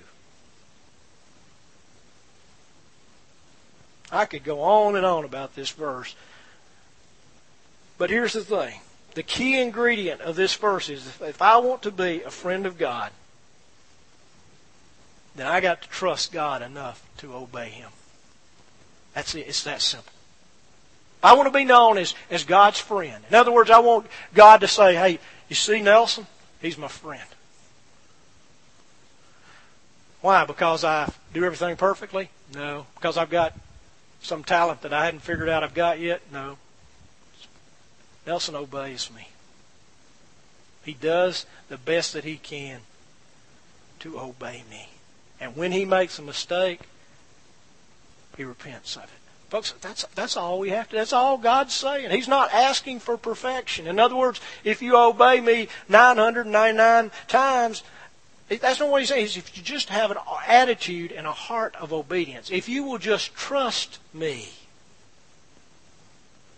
I could go on and on about this verse. But here's the thing. The key ingredient of this verse is if I want to be a friend of God, then I got to trust God enough to obey Him. That's it. It's that simple. I want to be known as, as God's friend. In other words, I want God to say, hey, you see Nelson? He's my friend. Why? Because I do everything perfectly? No. Because I've got some talent that I hadn't figured out I've got yet? No. Nelson obeys me. He does the best that he can to obey me. And when he makes a mistake, he repents of it. Folks, that's, that's all we have to, that's all God's saying. He's not asking for perfection. In other words, if you obey me 999 times, that's not what he's saying. He's if you just have an attitude and a heart of obedience, if you will just trust me.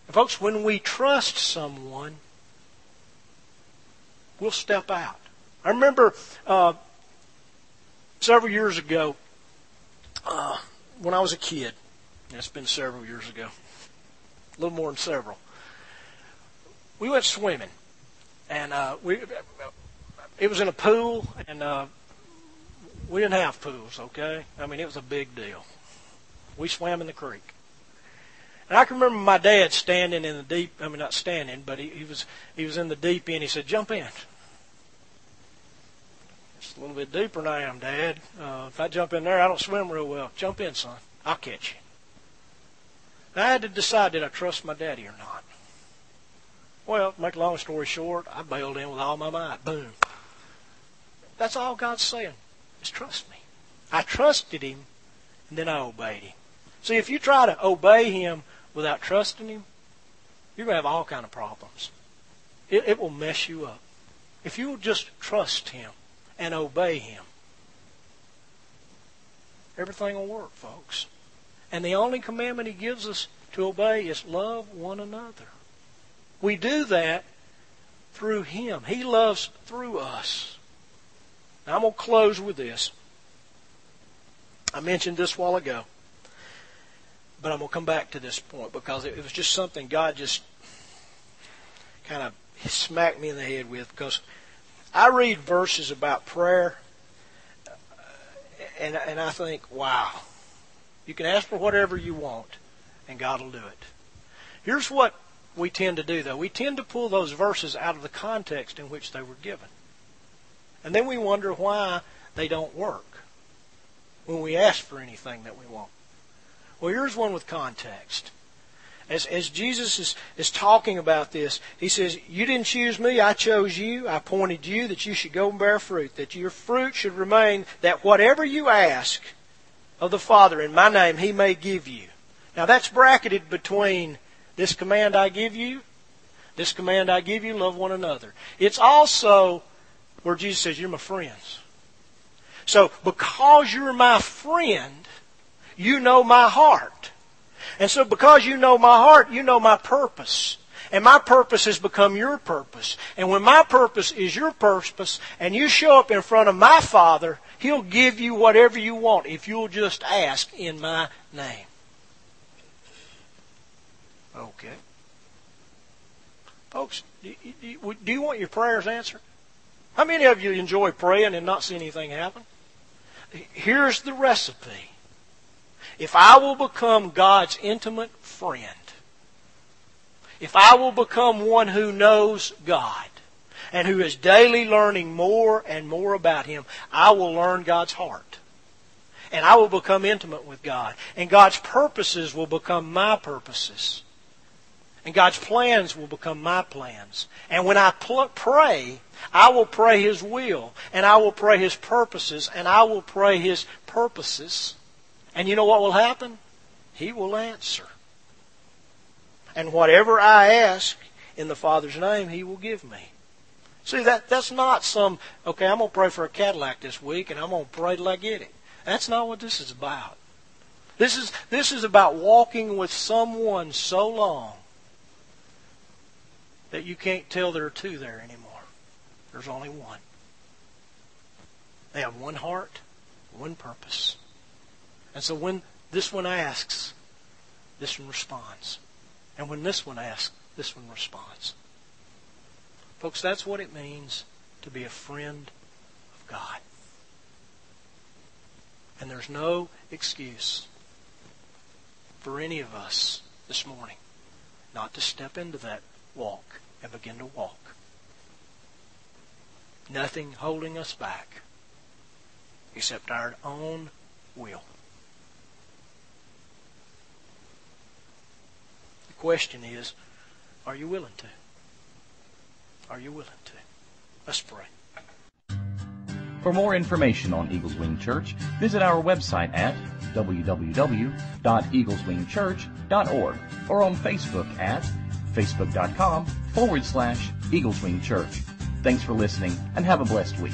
And folks, when we trust someone, we'll step out. I remember uh, several years ago, uh, when I was a kid, it's been several years ago, a little more than several, we went swimming. And uh, we it was in a pool, and uh, we didn't have pools. Okay, I mean it was a big deal. We swam in the creek, and I can remember my dad standing in the deep. I mean, not standing, but he, he was he was in the deep end. He said, "Jump in." It's a little bit deeper than I am, Dad. Uh, if I jump in there, I don't swim real well. Jump in, son. I'll catch you. I had to decide did I trust my daddy or not. Well, to make a long story short, I bailed in with all my might. Boom. That's all God's saying. Just trust me. I trusted him, and then I obeyed him. See, if you try to obey him without trusting him, you're going to have all kind of problems. It, it will mess you up. If you will just trust him and obey him, everything will work, folks. And the only commandment he gives us to obey is love one another. We do that through him. He loves through us. Now I'm going to close with this. I mentioned this while ago, but I'm going to come back to this point because it was just something God just kind of smacked me in the head with because I read verses about prayer uh, and, and I think, wow, you can ask for whatever you want and God will do it. Here's what we tend to do though. We tend to pull those verses out of the context in which they were given. And then we wonder why they don't work when we ask for anything that we want. Well, here's one with context. As, as Jesus is, is talking about this, he says, You didn't choose me, I chose you. I appointed you that you should go and bear fruit, that your fruit should remain, that whatever you ask of the Father in my name, he may give you. Now that's bracketed between this command I give you, this command I give you, love one another. It's also where Jesus says, You're my friends. So, because you're my friend, you know my heart. And so, because you know my heart, you know my purpose. And my purpose has become your purpose. And when my purpose is your purpose, and you show up in front of my Father, He'll give you whatever you want if you'll just ask in my name. Okay. Folks, do you, want your prayers answered? How many of you enjoy praying and not see anything happen? Here's the recipe. If I will become God's intimate friend, if I will become one who knows God and who is daily learning more and more about Him, I will learn God's heart. and I will become intimate with God. And God's purposes will become my purposes. And God's plans will become my plans. And when I pl- pray, I will pray His will, and I will pray His purposes, and I will pray His purposes. And you know what will happen? He will answer. And whatever I ask in the Father's name, He will give me. See, that, that's not some, okay, I'm going to pray for a Cadillac this week, and I'm going to pray till I get it. That's not what this is about. This is, this is about walking with someone so long that you can't tell there are two there anymore. There's only one. They have one heart, one purpose. And so when this one asks, this one responds. And when this one asks, this one responds. Folks, that's what it means to be a friend of God. And there's no excuse for any of us this morning not to step into that walk and begin to walk. Nothing holding us back except our own will. The question is, are you willing to? Are you willing to? Let's pray. For more information on Eagles Wing Church, visit our website at www.eagleswingchurch.org or on Facebook at facebook.com forward slash Eagles Wing Church. Thanks for listening and have a blessed week.